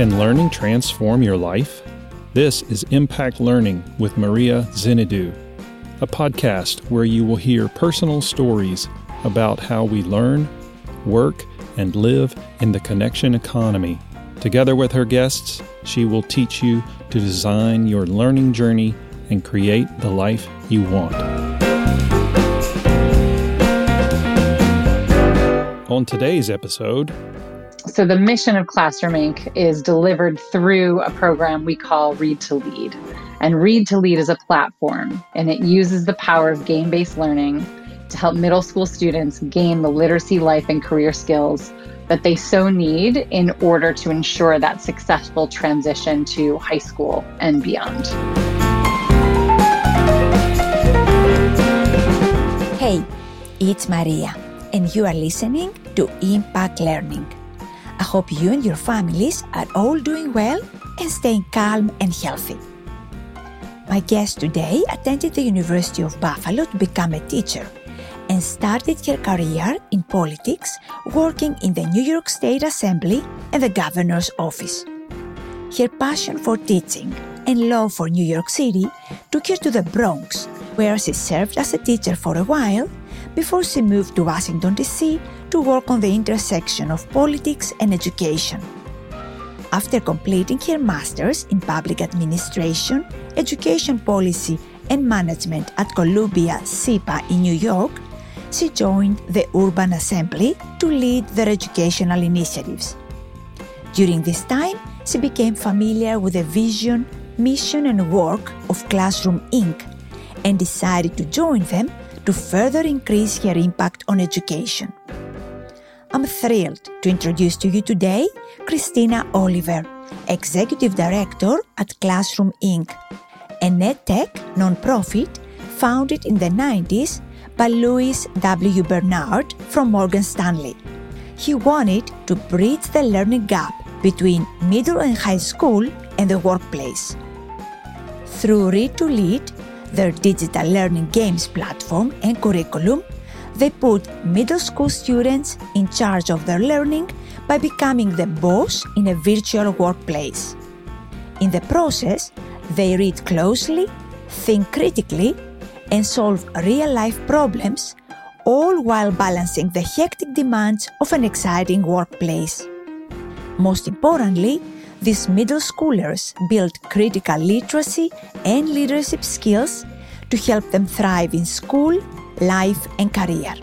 Can learning transform your life? This is Impact Learning with Maria Zinidou, a podcast where you will hear personal stories about how we learn, work, and live in the connection economy. Together with her guests, she will teach you to design your learning journey and create the life you want. On today's episode, so, the mission of Classroom Inc. is delivered through a program we call Read to Lead. And Read to Lead is a platform, and it uses the power of game based learning to help middle school students gain the literacy, life, and career skills that they so need in order to ensure that successful transition to high school and beyond. Hey, it's Maria, and you are listening to Impact Learning I hope you and your families are all doing well and staying calm and healthy. My guest today attended the University of Buffalo to become a teacher and started her career in politics working in the New York State Assembly and the governor's office. Her passion for teaching and love for New York City took her to the Bronx, where she served as a teacher for a while before she moved to Washington, D.C. to work on the intersection of politics and education. After completing her master's in public administration, education policy, and management at Columbia SIPA in New York, she joined the Urban Assembly to lead their educational initiatives. During this time, she became familiar with the vision, mission, and work of Classroom Inc. and decided to join them to further increase her impact on education. I'm thrilled to introduce to you today Christina Oliver, Executive Director at Classroom Inc., an EdTech nonprofit founded in the 90s by Lewis W. Bernard from Morgan Stanley. He wanted to bridge the learning gap between middle and high school and the workplace. Through Read to Lead, their digital learning games platform and curriculum, they put middle school students in charge of their learning by becoming the boss in a virtual workplace. In the process, they read closely, think critically, and solve real life problems, all while balancing the hectic demands of an exciting workplace. Most importantly, these middle schoolers build critical literacy and leadership skills to help them thrive in school, life, and career.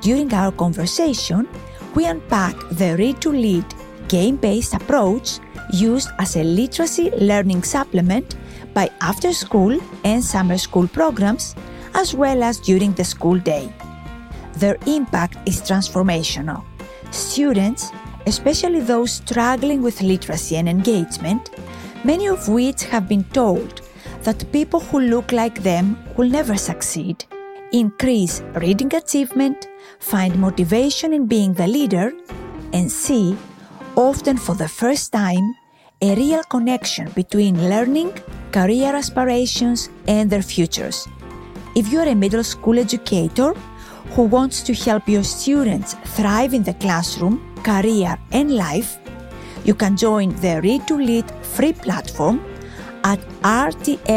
During our conversation, we unpack the Read to Lead game based approach used as a literacy learning supplement by after school and summer school programs, as well as during the school day. Their impact is transformational. Students especially those struggling with literacy and engagement, many of which have been told that people who look like them will never succeed, increase reading achievement, find motivation in being the leader, and see, often for the first time, a real connection between learning, career aspirations, and their futures. If you're a middle school educator who wants to help your students thrive in the classroom, career, and life, you can join the Read to Lead free platform at rtlgames.org.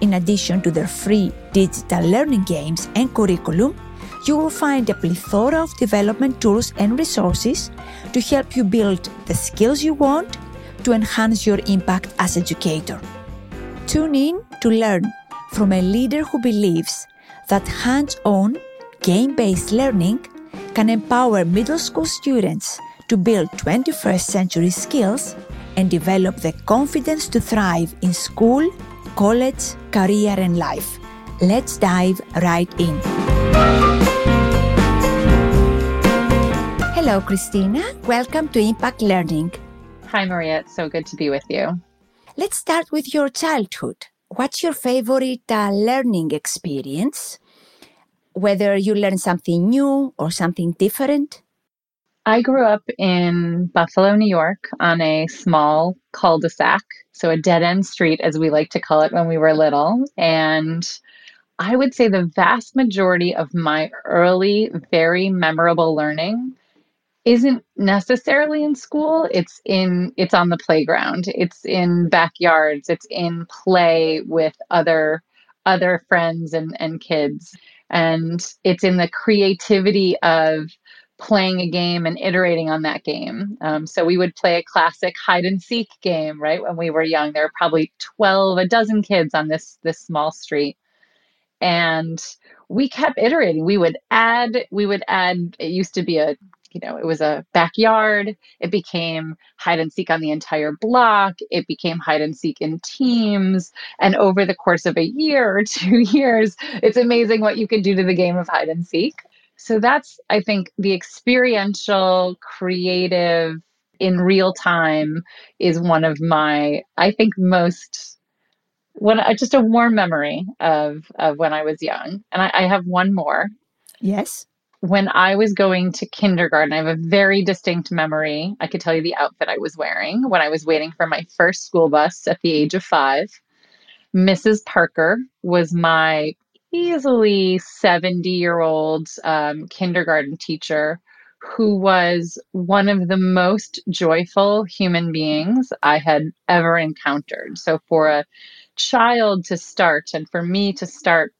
In addition to their free digital learning games and curriculum, you will find a plethora of development tools and resources to help you build the skills you want to enhance your impact as educator. Tune in to learn from a leader who believes that hands-on, game-based learning can empower middle school students to build 21st century skills and develop the confidence to thrive in school, college, career, and life. Let's dive right in. Hello, Christina. Welcome to Impact Learning. Hi, Maria. It's so good to be with you. Let's start with your childhood. What's your favorite uh, learning experience? Whether you learn something new or something different? I grew up in Buffalo, New York, on a small cul de sac, so a dead end street, as we like to call it when we were little. And I would say the vast majority of my early, very memorable learning isn't necessarily in school it's in it's on the playground it's in backyards it's in play with other other friends and and kids and it's in the creativity of playing a game and iterating on that game. Um, so we would play a classic hide and seek game right when we were young. There were probably 12 a dozen kids on this this small street. And we kept iterating. We would add we would add it used to be a you know, it was a backyard. It became hide and seek on the entire block. It became hide and seek in teams. And over the course of a year or two years, it's amazing what you can do to the game of hide and seek. So that's, I think, the experiential, creative, in real time is one of my, I think, most when uh, just a warm memory of of when I was young. And I, I have one more. Yes when I was going to kindergarten, I have a very distinct memory. I could tell you the outfit I was wearing when I was waiting for my first school bus at the age of five. Mrs. Parker was my easily 70 year old um, kindergarten teacher who was one of the most joyful human beings I had ever encountered. So, for a child to start and for me to start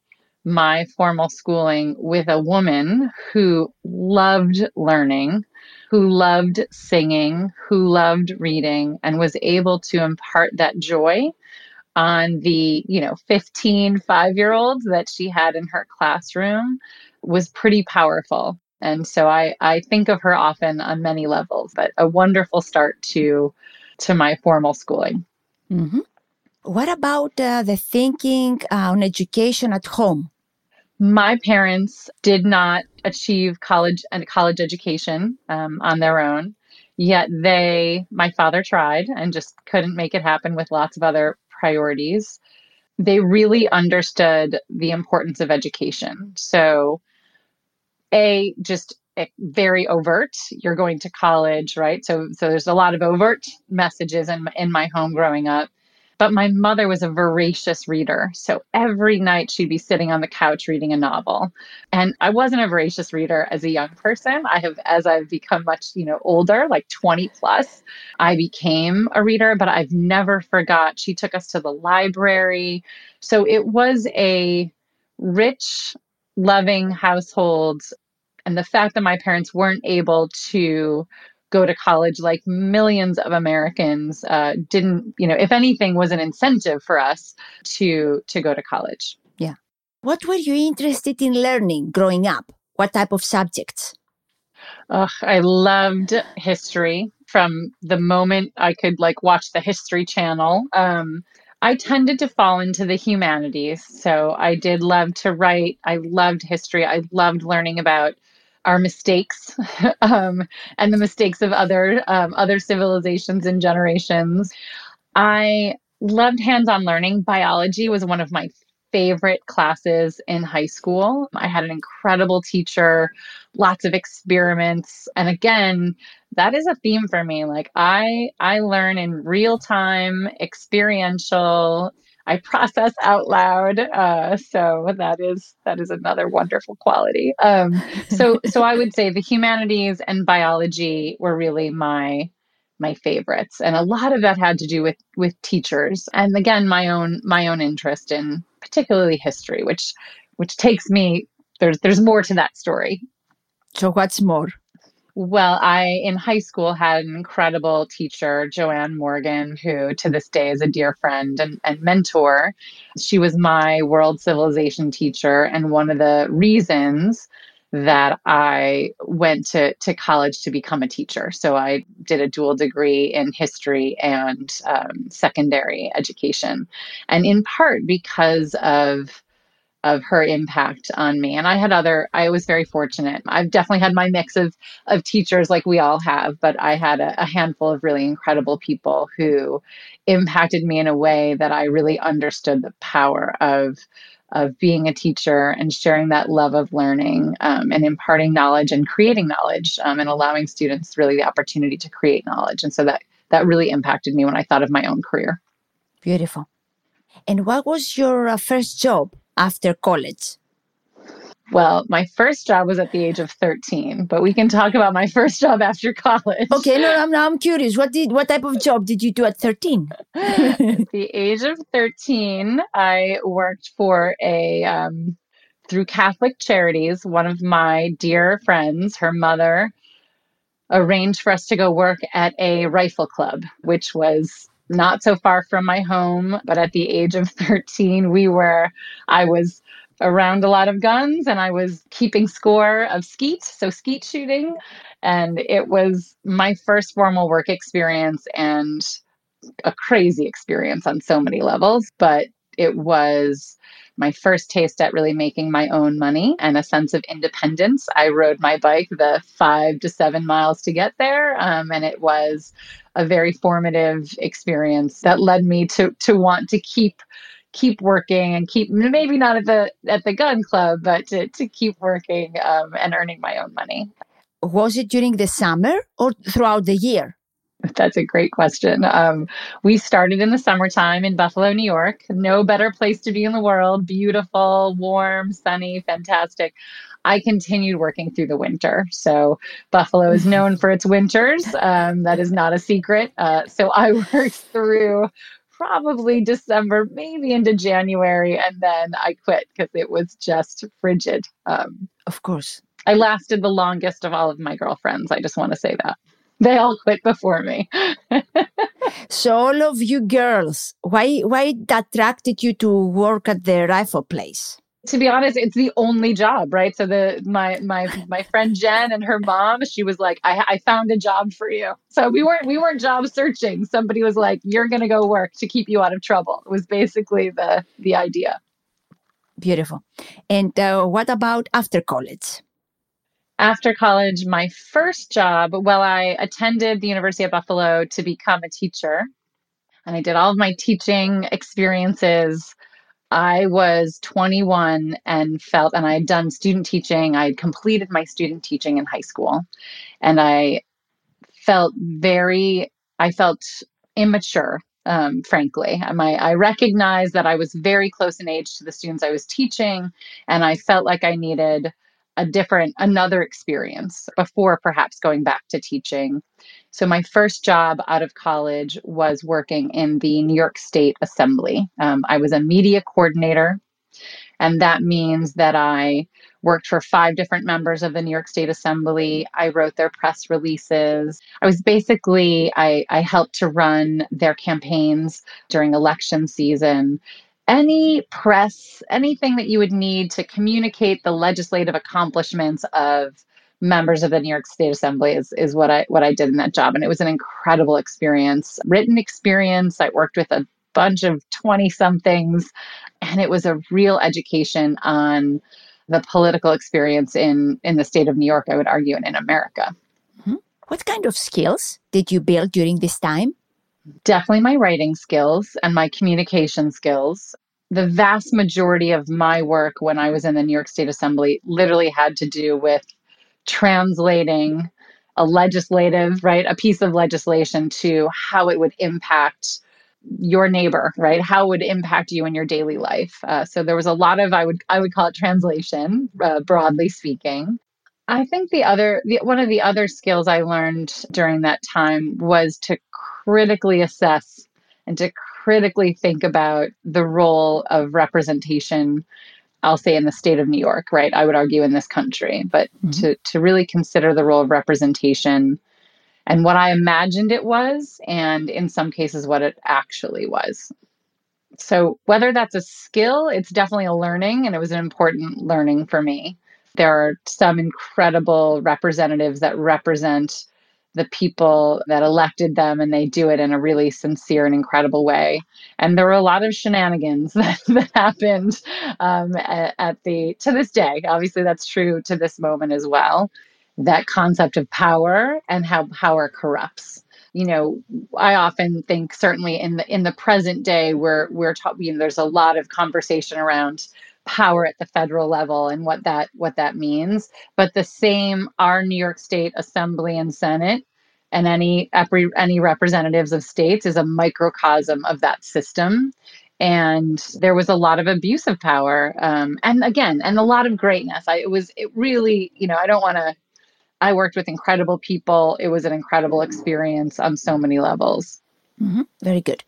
my formal schooling with a woman who loved learning, who loved singing, who loved reading, and was able to impart that joy on the, you know, 15 five year olds that she had in her classroom was pretty powerful. And so I, I think of her often on many levels, but a wonderful start to to my formal schooling. Mm-hmm. What about uh, the thinking uh, on education at home? My parents did not achieve college and college education um, on their own. Yet they, my father tried and just couldn't make it happen with lots of other priorities. They really understood the importance of education. So, a just very overt. You're going to college, right? So, so there's a lot of overt messages in in my home growing up. But my mother was a voracious reader. So every night she'd be sitting on the couch reading a novel. And I wasn't a voracious reader as a young person. I have, as I've become much, you know, older, like 20 plus, I became a reader, but I've never forgot. She took us to the library. So it was a rich, loving household. And the fact that my parents weren't able to go to college like millions of Americans uh, didn't, you know, if anything, was an incentive for us to to go to college. Yeah. What were you interested in learning growing up? What type of subjects? Ugh, I loved history from the moment I could like watch the History Channel. Um, I tended to fall into the humanities. So I did love to write. I loved history. I loved learning about our mistakes um, and the mistakes of other um, other civilizations and generations. I loved hands-on learning. Biology was one of my favorite classes in high school. I had an incredible teacher, lots of experiments, and again, that is a theme for me. Like I I learn in real time, experiential I process out loud. Uh, so that is that is another wonderful quality. Um, so so I would say the humanities and biology were really my my favorites, and a lot of that had to do with with teachers, and again my own my own interest in particularly history, which which takes me there's there's more to that story. So what's more? Well, I in high school had an incredible teacher, Joanne Morgan, who to this day is a dear friend and, and mentor. She was my world civilization teacher, and one of the reasons that I went to, to college to become a teacher. So I did a dual degree in history and um, secondary education. And in part because of of her impact on me. And I had other I was very fortunate. I've definitely had my mix of of teachers like we all have, but I had a, a, handful of really incredible people who impacted me in a way that I really understood the power of of being a teacher and sharing that love of learning um, and imparting knowledge and creating knowledge um, and allowing students really the opportunity to create knowledge. And so that that really impacted me when I thought of my own career. Beautiful. And what was your uh, first job? After college? Well, my first job was at the age of 13, but we can talk about my first job after college. Okay, no, I'm, I'm curious. What did what type of job did you do at 13? at the age of 13, I worked for a um, through Catholic Charities. One of my dear friends, her mother, arranged for us to go work at a rifle club, which was not so far from my home. But at the age of 13, we were, I was around a lot of guns and I was keeping score of skeet, so skeet shooting. And it was my first formal work experience and a crazy experience on so many levels, but it was my first taste at really making my own money and a sense of independence. I rode my bike the five to seven miles to get there, um, and it was a very formative experience that led me to to want to keep keep working and keep maybe not at the at the gun club, but to, to keep working um, and earning my own money. Was it during the summer or throughout the year? That's a great question. Um, we started in the summertime in Buffalo, New York. No better place to be in the world. Beautiful, warm, sunny, fantastic. I continued working through the winter. So Buffalo is known for its winters. Um, that is not a secret. Uh, so I worked through probably December, maybe into January, and then I quit because it was just frigid. Um, of course. I lasted the longest of all of my girlfriends. I just want to say that. They all quit before me. so all of you girls, why why that attracted you to work at the rifle place? to be honest, it's the only job, right? So the my my my friend Jen and her mom, she was like, I, I found a job for you. So we weren't we weren't job searching. Somebody was like, You're gonna go work to keep you out of trouble. It was basically the the idea. Beautiful. And uh, what about after college? After college, my first job, well, I attended the University of Buffalo to become a teacher. And I did all of my teaching experiences I was 21 and felt, and I had done student teaching. I had completed my student teaching in high school. And I felt very, I felt immature, um, frankly. My, I recognized that I was very close in age to the students I was teaching. And I felt like I needed a different, another experience before perhaps going back to teaching. So, my first job out of college was working in the New York State Assembly. Um, I was a media coordinator, and that means that I worked for five different members of the New York State Assembly. I wrote their press releases. I was basically, I, I helped to run their campaigns during election season any press, anything that you would need to communicate the legislative accomplishments of members of the New York State Assembly is, is what I what I did in that job. And it was an incredible experience, written experience. I worked with a bunch of 20 somethings, and it was a real education on the political experience in in the state of New York, I would argue, and in America. Mm-hmm. What kind of skills did you build during this time? Definitely my writing skills and my communication skills. The vast majority of my work when I was in the New York State Assembly literally had to do with translating a legislative, right, a piece of legislation to how it would impact your neighbor, right? How would impact you in your daily life? Uh, so there was a lot of I would I would call it translation, uh, broadly speaking. I think the other the, one of the other skills I learned during that time was to critically assess and to critically think about the role of representation I'll say in the state of New York, right? I would argue in this country, but mm-hmm. to to really consider the role of representation and what I imagined it was, and in some cases what it actually was. So whether that's a skill, it's definitely a learning, and it was an important learning for me. There are some incredible representatives that represent the people that elected them and they do it in a really sincere and incredible way. And there were a lot of shenanigans that, that happened um, at, at the, to this day. Obviously, that's true to this moment as well. That concept of power and how power corrupts you know i often think certainly in the in the present day where we're talking you know there's a lot of conversation around power at the federal level and what that what that means. But the same our new york state assembly and senate and any any representatives of states is a microcosm of that system. And there was a lot of abuse of power um, and again and a lot of greatness. I it was it really you know i don't want to i worked with incredible people. It was an incredible experience on so many levels. Mm-hmm. very good.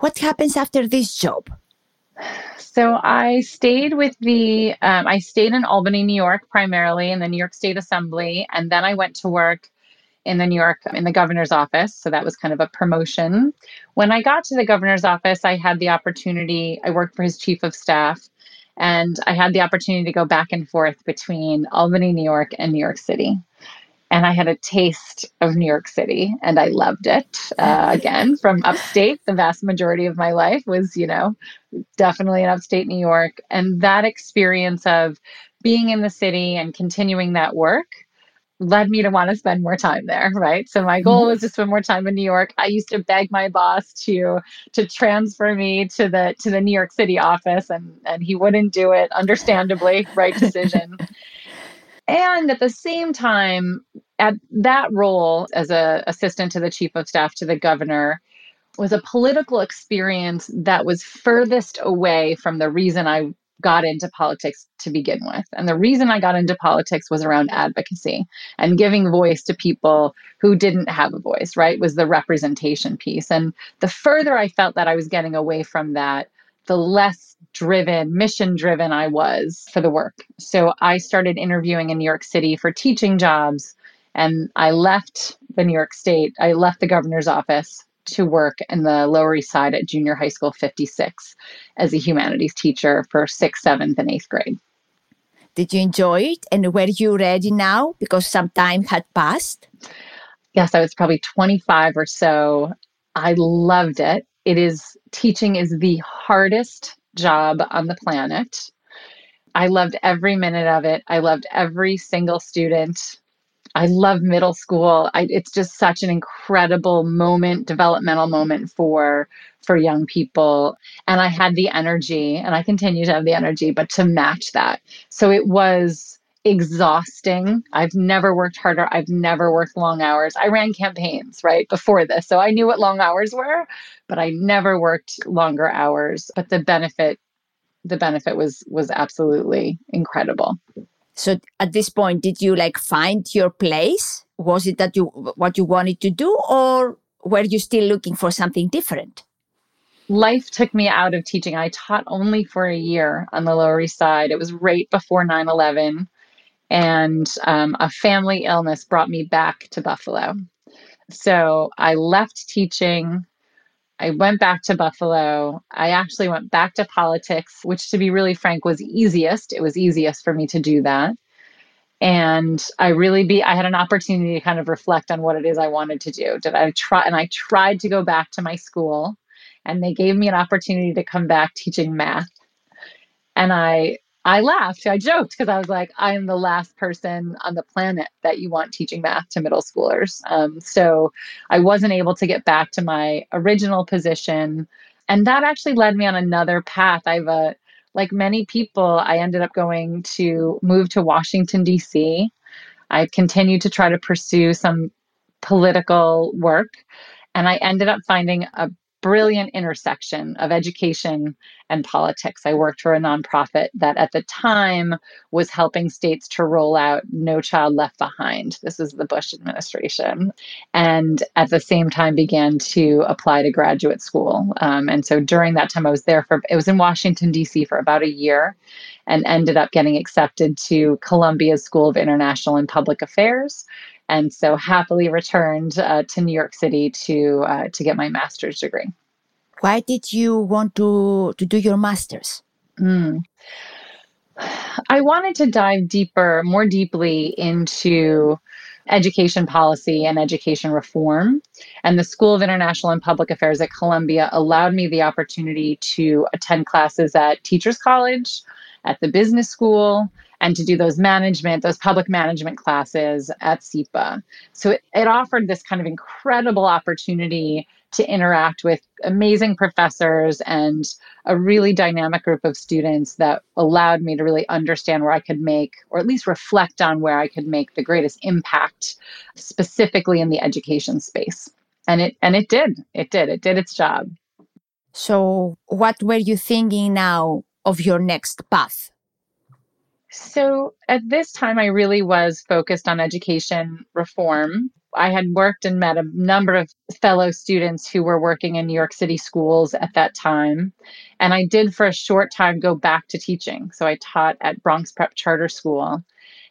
What happens after this job so i stayed with the um, i stayed in albany new york primarily in the new york state assembly and then i went to work in the New York in the governor's office. So that was kind of a promotion. When I got to the governor's office, I had the opportunity, I worked for his chief of staff, and I had the opportunity to go back and forth between Albany, New York, and New York City. And I had a taste of New York City and I loved it. Uh, again, from upstate, the vast majority of my life was, you know, definitely in upstate New York. And that experience of being in the city and continuing that work led me to want to spend more time there right so my goal mm-hmm. was to spend more time in new york i used to beg my boss to to transfer me to the to the new york city office and and he wouldn't do it understandably right decision and at the same time at that role as a assistant to the chief of staff to the governor was a political experience that was furthest away from the reason I got into politics to begin with. And the reason I got into politics was around advocacy and giving voice to people who didn't have a voice, right? Was the representation piece. And the further I felt that I was getting away from that, the less driven, mission driven I was for the work. So I started interviewing in New York City for teaching jobs. And I left the New York State, I left the governor's office to work in the Lower East Side at Junior High School 56 as a humanities teacher for sixth, seventh, and eighth grade. Did you enjoy it? And were you ready now because some time had passed? Yes, I was probably 25 or so. I loved it. It is teaching is the hardest job on the planet. I loved every minute of it. I loved every single student. I love middle school. I, it's just such an incredible moment, developmental moment for for young people. And I had the energy, and I continue to have the energy, but to match that. So it was exhausting. I've never worked harder. I've never worked long hours. I ran campaigns right before this, so I knew what long hours were, but I never worked longer hours. But the benefit, the benefit was was absolutely incredible. So at this point, did you like find your place? Was it that you what you wanted to do, or were you still looking for something different? Life took me out of teaching. I taught only for a year on the Lower East Side. It was right before 9 11. And um, a family illness brought me back to Buffalo. So I left teaching I went back to Buffalo. I actually went back to politics, which, to be really frank, was easiest. It was easiest for me to do that. And I really be I had an opportunity to kind of reflect on what it is I wanted to do. Did I try and I tried to go back to my school and they gave me an opportunity to come back teaching math. And I I laughed. I joked because I was like, I am the last person on the planet that you want teaching math to middle schoolers. Um, so I wasn't able to get back to my original position. And that actually led me on another path. I've a, like many people, I ended up going to move to Washington, D.C. I continued to try to pursue some political work. And I ended up finding a brilliant intersection of education and politics. I worked for a nonprofit that at the time was helping states to roll out No Child Left Behind. This is the Bush administration. And at the same time began to apply to graduate school. Um, and so during that time, I was there for, it was in Washington, D.C. for about a year and ended up getting accepted to Columbia's School of International and Public Affairs and so happily returned uh, to New York City to uh, to get my master's degree. Why did you want to to do your master's? Mm. I wanted to dive deeper, more deeply into education policy and education reform. And the School of International and Public Affairs at Columbia allowed me the opportunity to attend classes at Teachers College, at the business school, and to do those management, those public management classes at SIPA. So it, it offered this kind of incredible opportunity to interact with amazing professors and a really dynamic group of students that allowed me to really understand where I could make, or at least reflect on where I could make the greatest impact, specifically in the education space. And it and it did. It did. It did its job. So, what were you thinking now of your next path? So, at this time, I really was focused on education reform. I had worked and met a number of fellow students who were working in New York City schools at that time. And I did for a short time go back to teaching. So, I taught at Bronx Prep Charter School.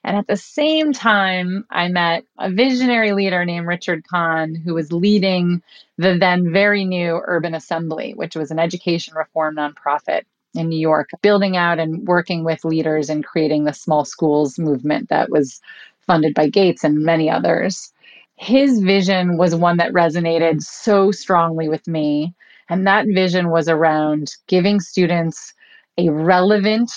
And at the same time, I met a visionary leader named Richard Kahn, who was leading the then very new Urban Assembly, which was an education reform nonprofit in New York, building out and working with leaders and creating the small schools movement that was funded by Gates and many others. His vision was one that resonated so strongly with me. And that vision was around giving students a relevant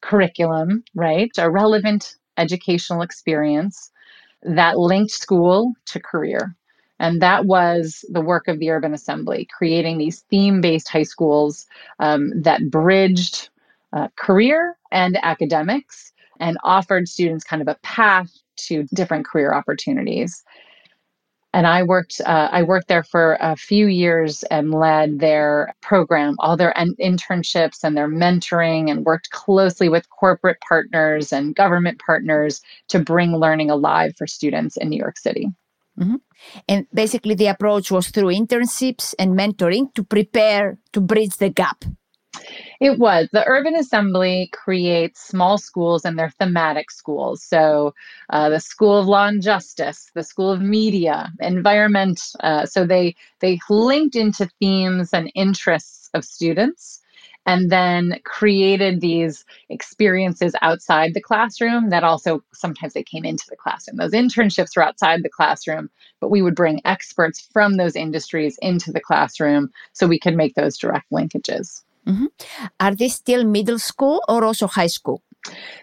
curriculum, right? A relevant educational experience that linked school to career. And that was the work of the Urban Assembly, creating these theme based high schools um, that bridged uh, career and academics and offered students kind of a path to different career opportunities and I worked uh, I worked there for a few years and led their program, all their en- internships and their mentoring, and worked closely with corporate partners and government partners to bring learning alive for students in New York City. Mm-hmm. And basically, the approach was through internships and mentoring to prepare to bridge the gap it was. The Urban Assembly creates small schools and they're thematic schools. So, uh, the School of Law and Justice, the School of Media, Environment. Uh, so they they linked into themes and interests of students, and then created these experiences outside the classroom. That also sometimes they came into the classroom. Those internships were outside the classroom, but we would bring experts from those industries into the classroom so we could make those direct linkages. Mm-hmm. Are they still middle school or also high school?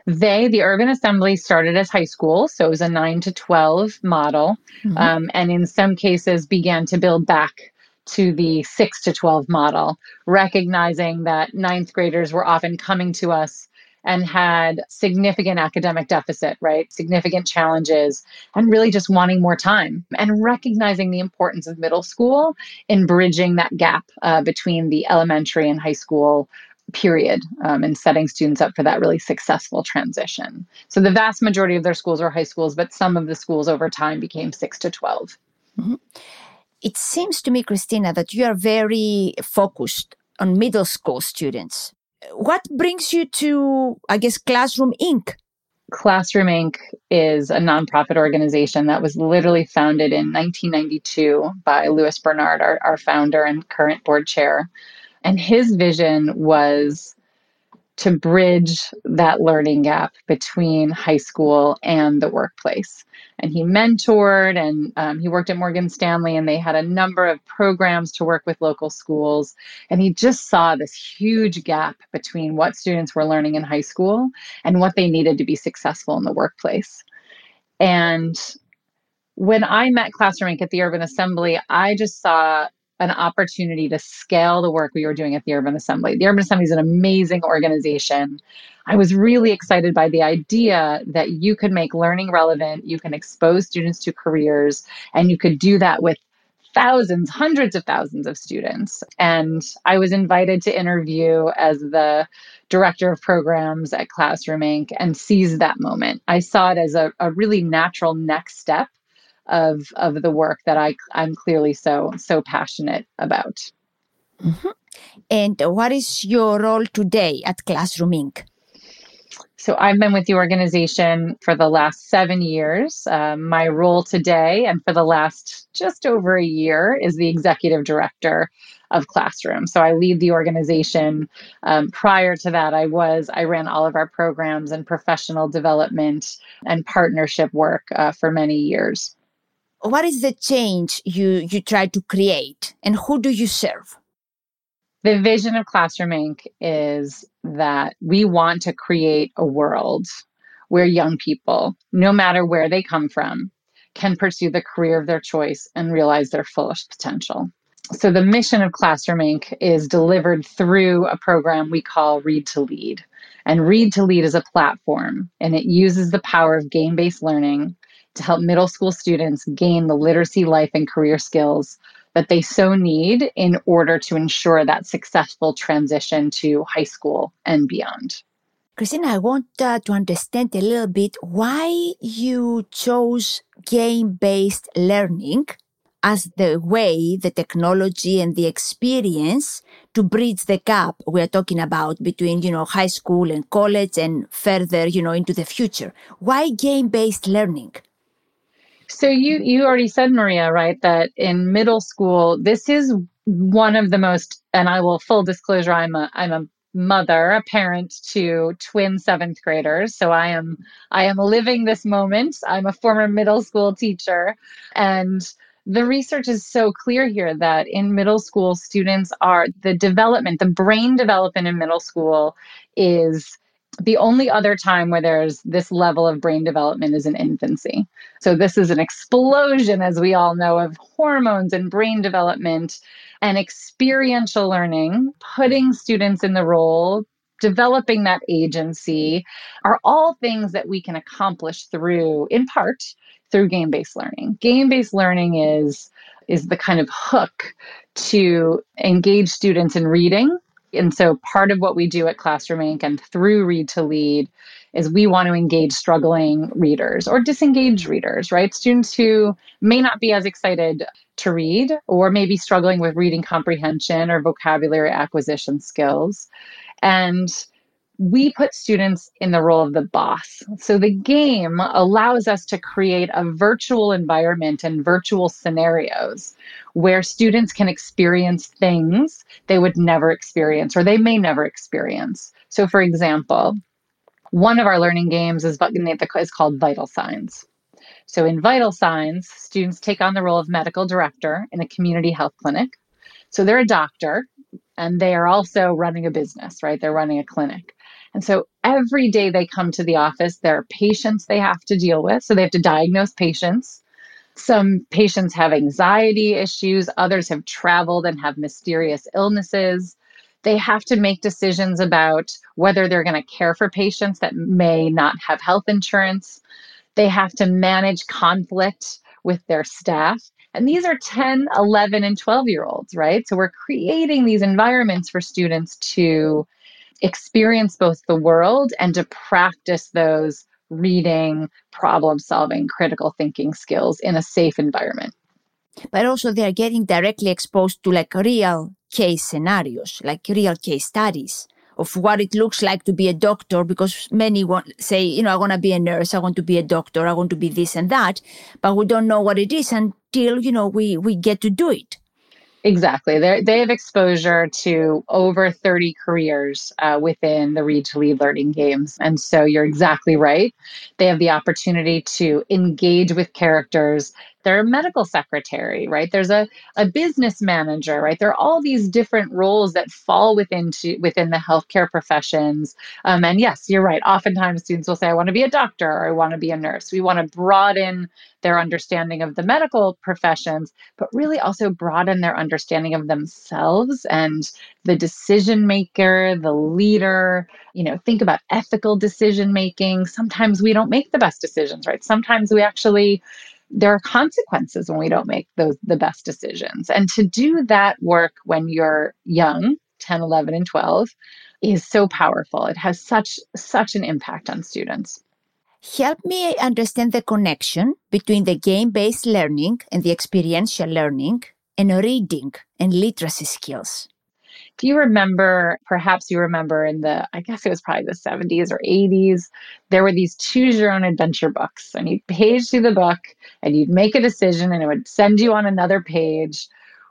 They, the Urban Assembly, started as high school, so it was a 9 to 12 model, mm-hmm. um, and in some cases began to build back to the 6 to 12 model, recognizing that ninth graders were often coming to us and had significant academic deficit, right? Significant challenges, and really just wanting more time and recognizing the importance of middle school in bridging that gap uh, between the elementary and high school period um, and setting students up for that really successful transition. So the vast majority of their schools are high schools, but some of the schools over time became 6 to 12. Mm-hmm. It seems to me, Christina, that you are very focused on middle school students what brings you to, I guess, Classroom Inc.? Classroom Inc. is a nonprofit organization that was literally founded in 1992 by Lewis Bernard, our, our founder and current board chair. And his vision was to bridge that learning gap between high school and the workplace. And he mentored and um, he worked at Morgan Stanley, and they had a number of programs to work with local schools. And he just saw this huge gap between what students were learning in high school and what they needed to be successful in the workplace. And when I met Classroom Inc. at the Urban Assembly, I just saw an opportunity to scale the work we were doing at the Urban Assembly. The Urban Assembly is an amazing organization. I was really excited by the idea that you could make learning relevant, you can expose students to careers, and you could do that with thousands, hundreds of thousands of students. And I was invited to interview as the director of programs at Classroom Inc. and seized that moment. I saw it as a, a really natural next step of of the work that I I'm clearly so so passionate about. Mm-hmm. And what is your role today at Classroom Inc? So I've been with the organization for the last seven years. Um, my role today and for the last just over a year is the executive director of Classroom. So I lead the organization. Um, prior to that, I was I ran all of our programs and professional development and partnership work uh, for many years what is the change you you try to create and who do you serve? The vision of classroom inc. is that we want to create a world where young people no matter where they come from can pursue the career of their choice and realize their fullest potential. So the mission of classroom inc. is delivered through a program we call read to lead. And read to lead is a platform and it uses the power of game-based learning to help middle school students gain the literacy, life, and career skills that they so need in order to ensure that successful transition to high school and beyond. Christina, I want uh, to understand a little bit why you chose game based learning as the way, the technology and the experience to bridge the gap we are talking about between, you know, high school and college and further, you know, into the future. Why game based learning? So you you already said Maria, right, that in middle school this is one of the most and I will full disclosure I'm a I'm a mother, a parent to twin 7th graders. So I am I am living this moment. I'm a former middle school teacher and the research is so clear here that in middle school students are the development, the brain development in middle school is the only other time where there's this level of brain development is in infancy. So, this is an explosion, as we all know, of hormones and brain development and experiential learning, putting students in the role, developing that agency are all things that we can accomplish through, in part, through game based learning. Game based learning is is the kind of hook to engage students in reading and so part of what we do at Classroom Inc. and through Read to Lead is we want to engage struggling readers or disengaged readers, right? Students who may not be as excited to read or maybe struggling with reading comprehension or vocabulary acquisition skills. And we put students in the role of the boss. So the game allows us to create a virtual environment and virtual scenarios where students can experience things they would never experience or they may never experience. So, for example, one of our learning games is, is called Vital Signs. So, in Vital Signs, students take on the role of medical director in a community health clinic. So, they're a doctor and they are also running a business, right? They're running a clinic. And so every day they come to the office, there are patients they have to deal with. So they have to diagnose patients. Some patients have anxiety issues, others have traveled and have mysterious illnesses. They have to make decisions about whether they're going to care for patients that may not have health insurance. They have to manage conflict with their staff. And these are 10, 11, and 12 year olds, right? So we're creating these environments for students to experience both the world and to practice those reading, problem solving, critical thinking skills in a safe environment. But also, they are getting directly exposed to like real case scenarios, like real case studies of what it looks like to be a doctor because many want say you know i want to be a nurse i want to be a doctor i want to be this and that but we don't know what it is until you know we we get to do it Exactly. they they have exposure to over 30 careers uh, within the Read to Lead learning games. And so you're exactly right. They have the opportunity to engage with characters they're a medical secretary, right? There's a, a business manager, right? There are all these different roles that fall within to, within the healthcare professions. Um, and yes, you're right. Oftentimes students will say, I want to be a doctor or I want to be a nurse. We want to broaden their understanding of the medical professions, but really also broaden their understanding of themselves and the decision maker, the leader. You know, think about ethical decision making. Sometimes we don't make the best decisions, right? Sometimes we actually there are consequences when we don't make those the best decisions. And to do that work when you're young 10 11 and 12 is so powerful. It has such such an impact on students. Help me understand the connection between the game based learning and the experiential learning and reading and literacy skills do you remember, perhaps you remember in the, I guess it was probably the 70s or 80s, there were these choose your own adventure books. And you'd page through the book and you'd make a decision and it would send you on another page.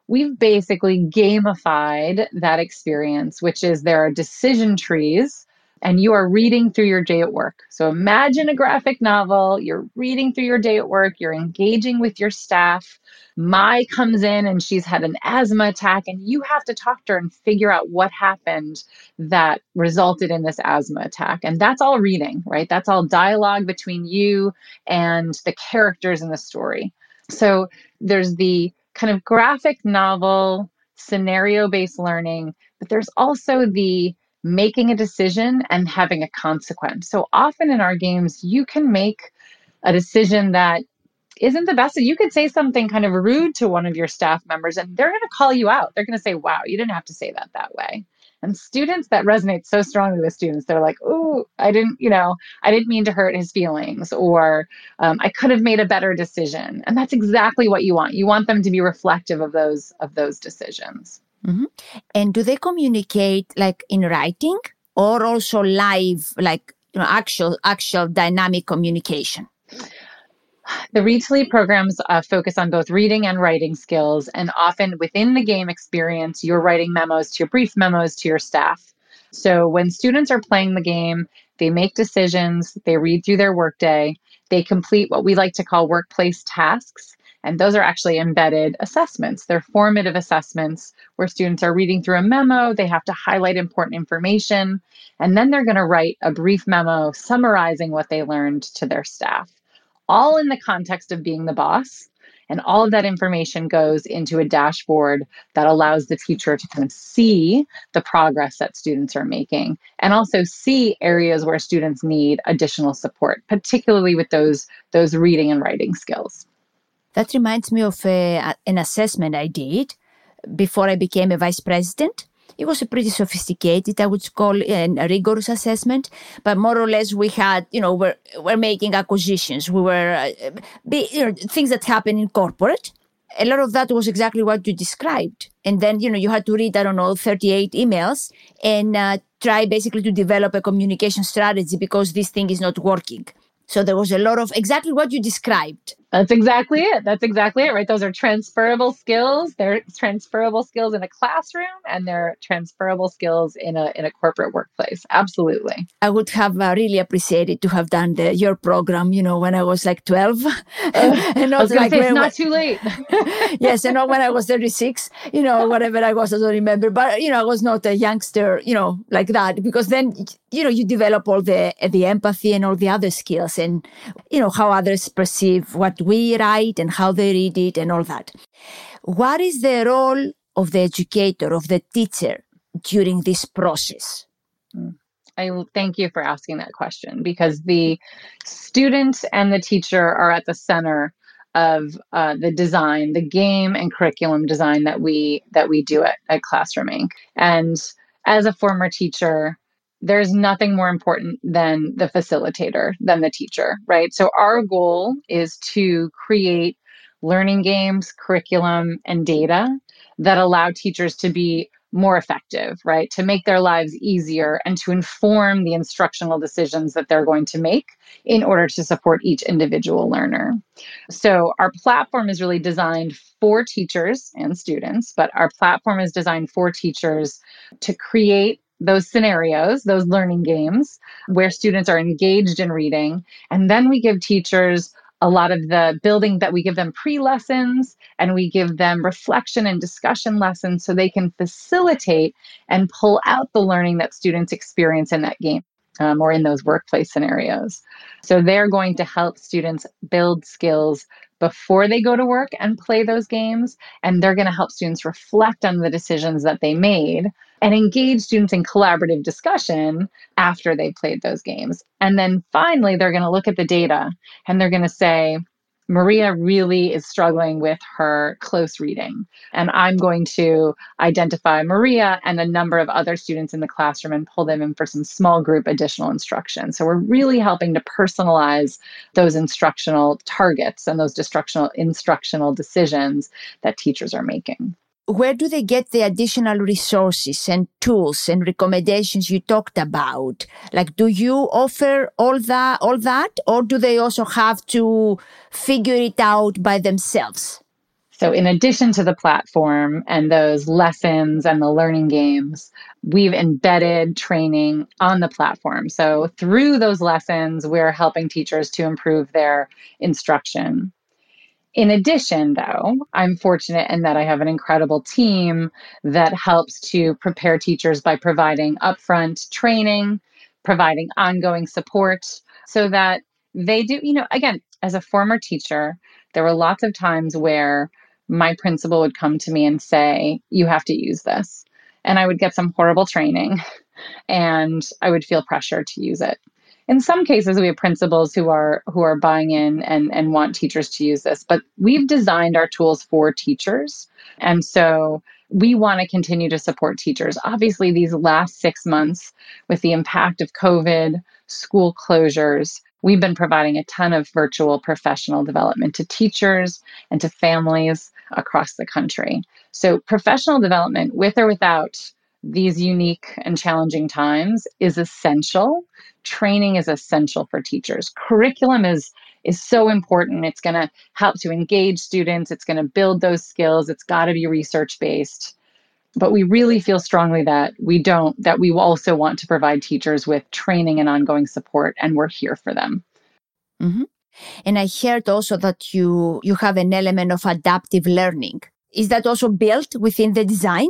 We've basically gamified that experience, which is there are decision trees and you are reading through your day at work. So imagine a graphic novel, you're reading through your day at work, you're engaging with your staff. Mai comes in and she's had an asthma attack, and you have to talk to her and figure out what happened that resulted in this asthma attack. And that's all reading, right? That's all dialogue between you and the characters in the story. So there's the kind of graphic novel, scenario based learning, but there's also the making a decision and having a consequence. So often in our games, you can make a decision that isn't the best. You could say something kind of rude to one of your staff members and they're going to call you out. They're going to say, wow, you didn't have to say that that way. And students that resonate so strongly with students, they're like, oh, I didn't, you know, I didn't mean to hurt his feelings, or um, I could have made a better decision. And that's exactly what you want. You want them to be reflective of those of those decisions. Mm-hmm. And do they communicate like in writing or also live, like you know, actual actual dynamic communication? The Read to Lead programs uh, focus on both reading and writing skills, and often within the game experience, you're writing memos to your brief memos to your staff. So when students are playing the game, they make decisions, they read through their workday, they complete what we like to call workplace tasks. And those are actually embedded assessments. They're formative assessments where students are reading through a memo, they have to highlight important information, and then they're going to write a brief memo summarizing what they learned to their staff all in the context of being the boss. And all of that information goes into a dashboard that allows the teacher to kind of see the progress that students are making and also see areas where students need additional support, particularly with those, those reading and writing skills. That reminds me of uh, an assessment I did before I became a vice president. It was a pretty sophisticated, I would call a rigorous assessment, but more or less we had, you know, we're, we're making acquisitions. We were, uh, be, you know, things that happen in corporate. A lot of that was exactly what you described. And then, you know, you had to read, I don't know, 38 emails and uh, try basically to develop a communication strategy because this thing is not working. So there was a lot of exactly what you described. That's exactly it. That's exactly it, right? Those are transferable skills. They're transferable skills in a classroom and they're transferable skills in a in a corporate workplace. Absolutely. I would have uh, really appreciated to have done the, your program, you know, when I was like 12. Uh, and not like say, it's not too late. yes, and not when I was 36, you know, whatever I was, I don't remember. But, you know, I was not a youngster, you know, like that because then, you know, you develop all the the empathy and all the other skills and, you know, how others perceive what we write and how they read it and all that. What is the role of the educator, of the teacher during this process? I thank you for asking that question because the student and the teacher are at the center of uh, the design, the game and curriculum design that we that we do at, at Classroom Inc. And as a former teacher, there's nothing more important than the facilitator, than the teacher, right? So our goal is to create learning games, curriculum, and data that allow teachers to be more effective, right? To make their lives easier and to inform the instructional decisions that they're going to make in order to support each individual learner. So, our platform is really designed for teachers and students, but our platform is designed for teachers to create those scenarios, those learning games where students are engaged in reading. And then we give teachers a lot of the building that we give them pre lessons and we give them reflection and discussion lessons so they can facilitate and pull out the learning that students experience in that game. Um, or in those workplace scenarios. So they're going to help students build skills before they go to work and play those games. And they're going to help students reflect on the decisions that they made and engage students in collaborative discussion after they played those games. And then finally, they're going to look at the data and they're going to say, Maria really is struggling with her close reading. And I'm going to identify Maria and a number of other students in the classroom and pull them in for some small group additional instruction. So we're really helping to personalize those instructional targets and those instructional instructional decisions that teachers are making where do they get the additional resources and tools and recommendations you talked about? Like do you offer all that all that or do they also have to figure it out by themselves? So in addition to the platform and those lessons and the learning games we've embedded training on the platform. So through those lessons we're helping teachers to improve their instruction in addition, though, I'm fortunate in that I have an incredible team that helps to prepare teachers by providing upfront training, providing ongoing support so that they do, you know, again, as a former teacher, there were lots of times where my principal would come to me and say, You have to use this. And I would get some horrible training and I would feel pressure to use it. In some cases we have principals who are who are buying in and and want teachers to use this but we've designed our tools for teachers. And so we want to continue to support teachers. Obviously these last 6 months with the impact of covid school closures we've been providing a ton of virtual professional development to teachers and to families across the country. So professional development with or without these unique and challenging times is essential. Training is essential for teachers. Curriculum is is so important. It's going to help to engage students. It's going to build those skills. It's got to be research based. But we really feel strongly that we don't that we also want to provide teachers with training and ongoing support and we're here for them. Mm-hmm. And I heard also that you you have an element of adaptive learning. Is that also built within the design?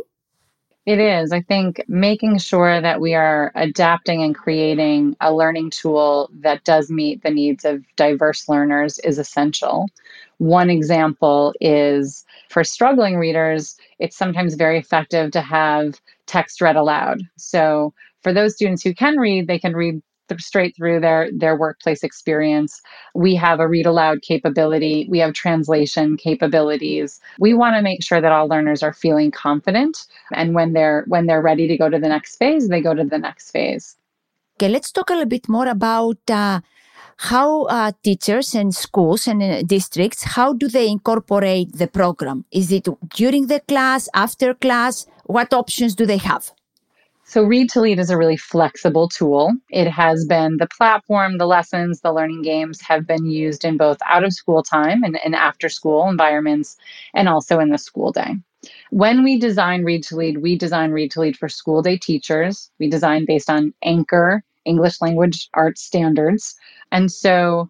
It is. I think making sure that we are adapting and creating a learning tool that does meet the needs of diverse learners is essential. One example is for struggling readers, it's sometimes very effective to have text read aloud. So, for those students who can read, they can read straight through their their workplace experience. We have a read aloud capability, we have translation capabilities. We want to make sure that all learners are feeling confident and when they're when they're ready to go to the next phase, they go to the next phase. Okay, let's talk a little bit more about uh, how uh, teachers and schools and uh, districts how do they incorporate the program is it during the class after class what options do they have so, Read to Lead is a really flexible tool. It has been the platform, the lessons, the learning games have been used in both out of school time and, and after school environments, and also in the school day. When we design Read to Lead, we design Read to Lead for school day teachers. We design based on Anchor English language arts standards. And so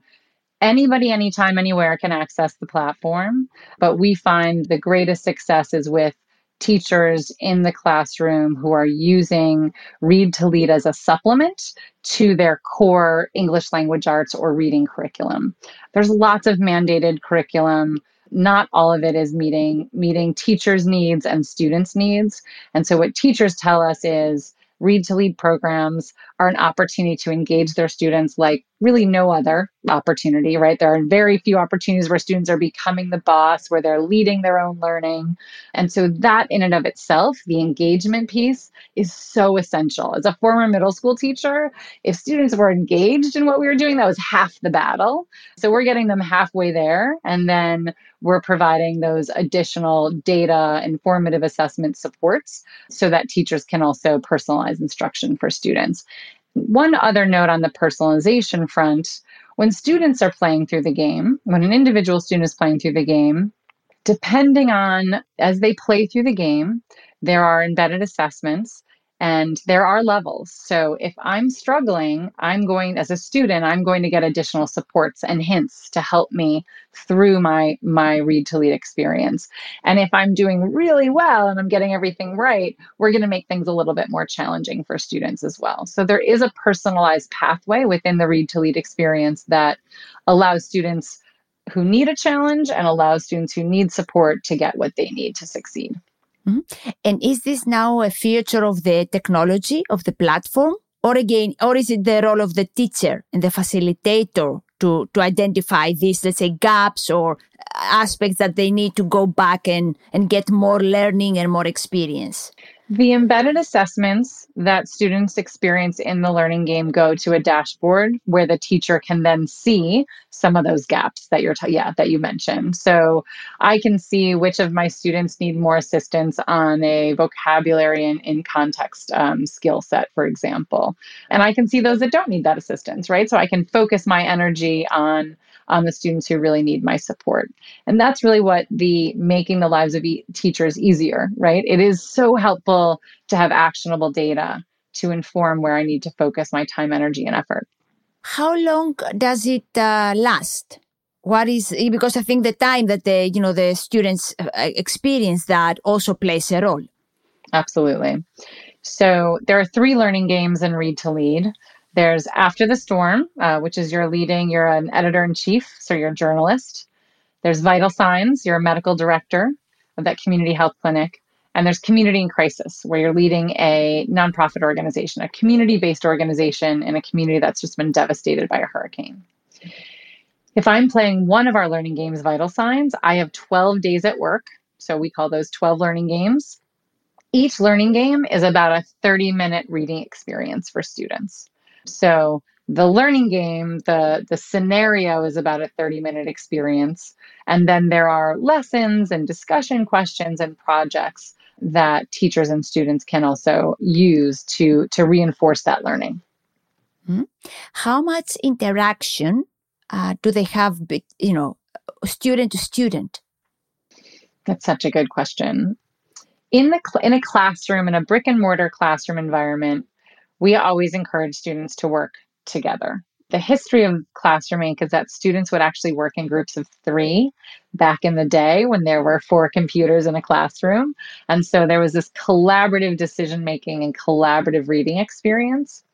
anybody, anytime, anywhere can access the platform. But we find the greatest success is with teachers in the classroom who are using Read to Lead as a supplement to their core English language arts or reading curriculum. There's lots of mandated curriculum. Not all of it is meeting meeting teachers' needs and students' needs. And so what teachers tell us is read to lead programs are an opportunity to engage their students like really no other opportunity, right? There are very few opportunities where students are becoming the boss, where they're leading their own learning. And so, that in and of itself, the engagement piece is so essential. As a former middle school teacher, if students were engaged in what we were doing, that was half the battle. So, we're getting them halfway there. And then we're providing those additional data informative assessment supports so that teachers can also personalize instruction for students. One other note on the personalization front. When students are playing through the game, when an individual student is playing through the game, depending on as they play through the game, there are embedded assessments and there are levels. So if I'm struggling, I'm going as a student, I'm going to get additional supports and hints to help me through my my read to lead experience. And if I'm doing really well and I'm getting everything right, we're going to make things a little bit more challenging for students as well. So there is a personalized pathway within the read to lead experience that allows students who need a challenge and allows students who need support to get what they need to succeed. Mm-hmm. And is this now a feature of the technology of the platform? Or again, or is it the role of the teacher and the facilitator to, to identify these, let's say, gaps or aspects that they need to go back and, and get more learning and more experience? The embedded assessments that students experience in the learning game go to a dashboard where the teacher can then see some of those gaps that you're t- yeah that you mentioned. So I can see which of my students need more assistance on a vocabulary and in context um, skill set, for example, and I can see those that don't need that assistance, right? So I can focus my energy on on the students who really need my support. And that's really what the making the lives of e- teachers easier, right? It is so helpful to have actionable data to inform where I need to focus my time, energy, and effort. How long does it uh, last? What is because I think the time that the you know the students uh, experience that also plays a role. Absolutely. So there are three learning games in Read to Lead. There's After the Storm, uh, which is you're leading, you're an editor in chief, so you're a journalist. There's Vital Signs, you're a medical director of that community health clinic. And there's community in crisis, where you're leading a nonprofit organization, a community based organization in a community that's just been devastated by a hurricane. If I'm playing one of our learning games, Vital Signs, I have 12 days at work. So we call those 12 learning games. Each learning game is about a 30 minute reading experience for students. So the learning game, the, the scenario is about a 30 minute experience. And then there are lessons and discussion questions and projects that teachers and students can also use to to reinforce that learning. Mm-hmm. How much interaction uh, do they have, you know, student to student? That's such a good question. In the in a classroom, in a brick and mortar classroom environment, we always encourage students to work together the history of Classroom Inc. is that students would actually work in groups of three back in the day when there were four computers in a classroom. And so there was this collaborative decision making and collaborative reading experience.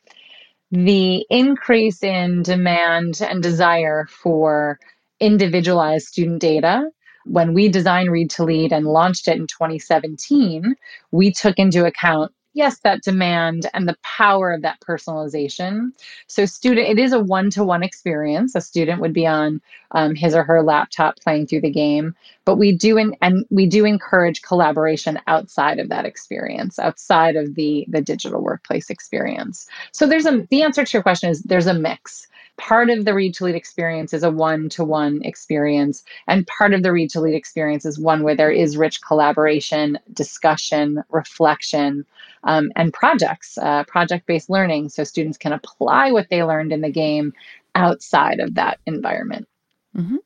The increase in demand and desire for individualized student data when we designed Read to Lead and launched it in 2017, we took into account yes that demand and the power of that personalization. So student it is a one-to-one experience. A student would be on um, his or her laptop playing through the game but we do in, and we do encourage collaboration outside of that experience outside of the the digital workplace experience. So there's a the answer to your question is there's a mix part of the read to lead experience is a one to one experience. And part of the read to lead experience is one where there is rich collaboration, discussion, reflection, um, and projects, uh, project based learning. So students can apply what they learned in the game outside of that environment. Mm-hmm.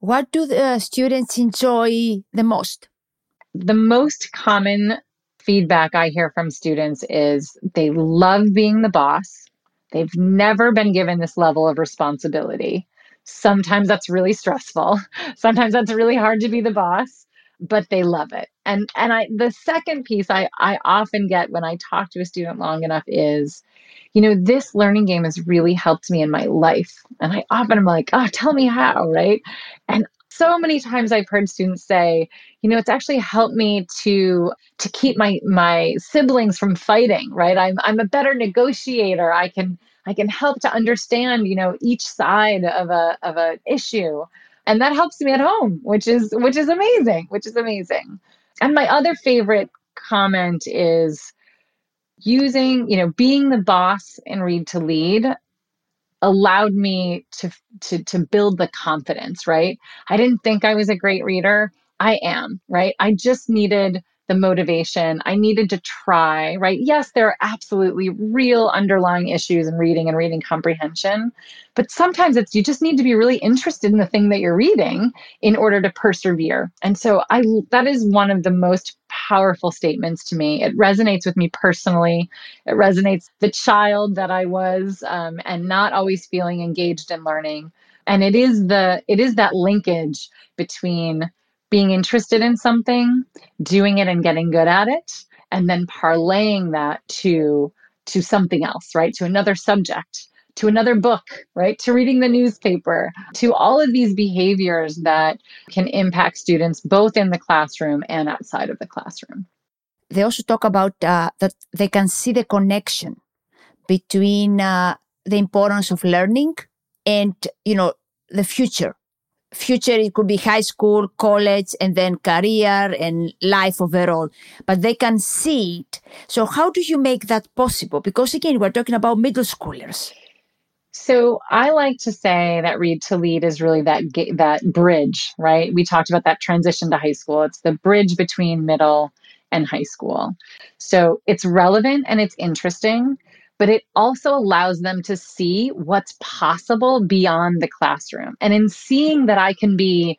What do the students enjoy the most? The most common feedback I hear from students is they love being the boss They've never been given this level of responsibility. Sometimes that's really stressful. Sometimes that's really hard to be the boss, but they love it. And and I the second piece I I often get when I talk to a student long enough is you know, this learning game has really helped me in my life. And I often am like, oh, tell me how, right? And so many times I've heard students say, you know, it's actually helped me to to keep my my siblings from fighting, right? I'm I'm a better negotiator. I can I can help to understand, you know, each side of a of an issue. And that helps me at home, which is which is amazing, which is amazing. And my other favorite comment is using, you know, being the boss and read to lead allowed me to to to build the confidence, right? I didn't think I was a great reader. I am, right? I just needed the motivation. I needed to try, right? Yes, there are absolutely real underlying issues in reading and reading comprehension, but sometimes it's you just need to be really interested in the thing that you're reading in order to persevere. And so I that is one of the most powerful statements to me. It resonates with me personally. It resonates the child that I was um, and not always feeling engaged in learning. And it is the it is that linkage between being interested in something, doing it and getting good at it, and then parlaying that to to something else, right? To another subject, to another book, right? To reading the newspaper, to all of these behaviors that can impact students both in the classroom and outside of the classroom. They also talk about uh, that they can see the connection between uh, the importance of learning and you know the future. Future it could be high school college and then career and life overall. But they can see it. So how do you make that possible? Because again we're talking about middle schoolers so I like to say that read to lead is really that that bridge, right? We talked about that transition to high school. It's the bridge between middle and high school. So it's relevant and it's interesting, but it also allows them to see what's possible beyond the classroom. And in seeing that I can be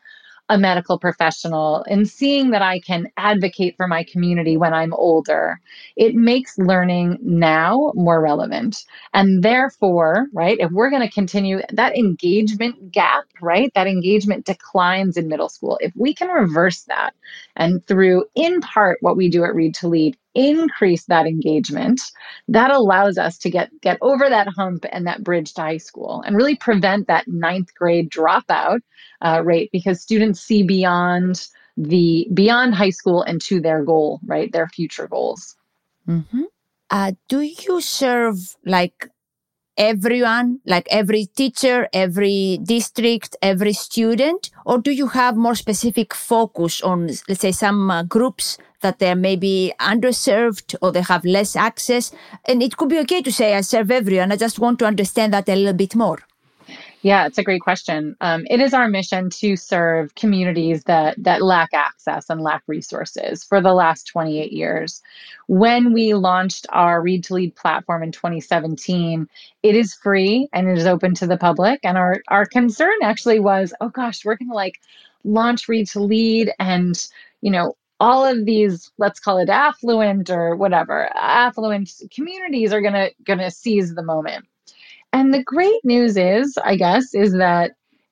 a medical professional and seeing that I can advocate for my community when I'm older, it makes learning now more relevant. And therefore, right, if we're going to continue that engagement gap, right, that engagement declines in middle school, if we can reverse that and through, in part, what we do at Read to Lead, increase that engagement that allows us to get get over that hump and that bridge to high school and really prevent that ninth grade dropout uh, rate because students see beyond the beyond high school and to their goal, right? Their future goals. Mm-hmm. Uh, do you serve like everyone, like every teacher, every district, every student? Or do you have more specific focus on, let's say, some uh, groups that they're maybe underserved or they have less access? And it could be okay to say, I serve everyone. I just want to understand that a little bit more. Yeah, it's a great question. Um, it is our mission to serve communities that that lack access and lack resources for the last 28 years. When we launched our Read to Lead platform in 2017, it is free and it is open to the public. And our our concern actually was, oh gosh, we're going to like launch Read to Lead, and you know all of these let's call it affluent or whatever affluent communities are going to going to seize the moment and the great news is, I guess, is that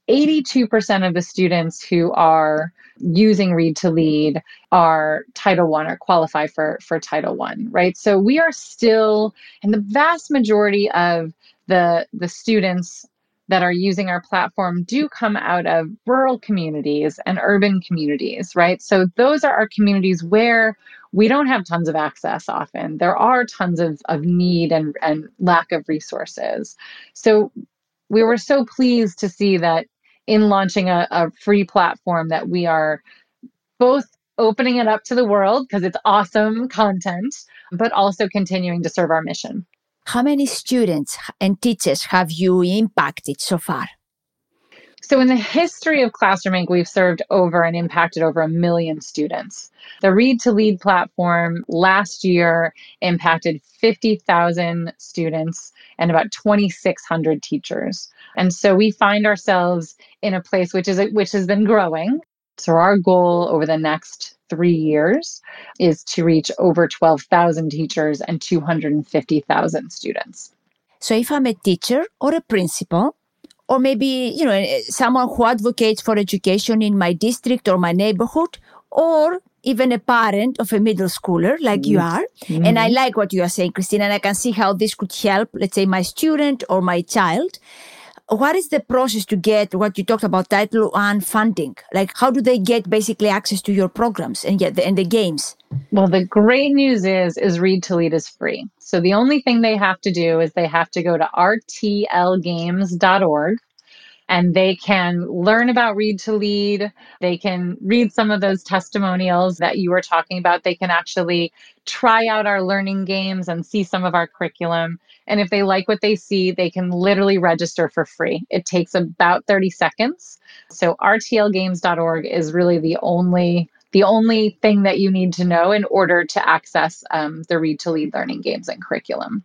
82% of the students who are using Read to Lead are Title One or qualify for, for Title One, right? So we are still, and the vast majority of the the students that are using our platform do come out of rural communities and urban communities, right? So those are our communities where we don't have tons of access often. There are tons of, of need and, and lack of resources. So we were so pleased to see that in launching a, a free platform that we are both opening it up to the world because it's awesome content, but also continuing to serve our mission. How many students and teachers have you impacted so far? So, in the history of Classroom Inc., we've served over and impacted over a million students. The Read to Lead platform last year impacted 50,000 students and about 2,600 teachers. And so we find ourselves in a place which is which has been growing. So our goal over the next three years is to reach over 12,000 teachers and 250,000 students. So if I'm a teacher or a principal, or maybe, you know, someone who advocates for education in my district or my neighborhood, or even a parent of a middle schooler like mm-hmm. you are. Mm-hmm. And I like what you are saying, Christina, and I can see how this could help, let's say, my student or my child what is the process to get what you talked about title one funding? Like how do they get basically access to your programs and get the, and the games? Well the great news is is read to lead is free. So the only thing they have to do is they have to go to rtlgames.org and they can learn about Read to Lead. They can read some of those testimonials that you were talking about. They can actually try out our learning games and see some of our curriculum. And if they like what they see, they can literally register for free. It takes about 30 seconds. So rtlgames.org is really the only the only thing that you need to know in order to access um, the Read to Lead learning games and curriculum.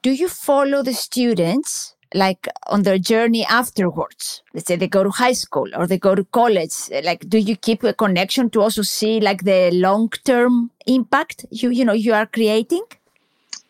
Do you follow the students like on their journey afterwards. Let's say they go to high school or they go to college. Like do you keep a connection to also see like the long term impact you you know you are creating?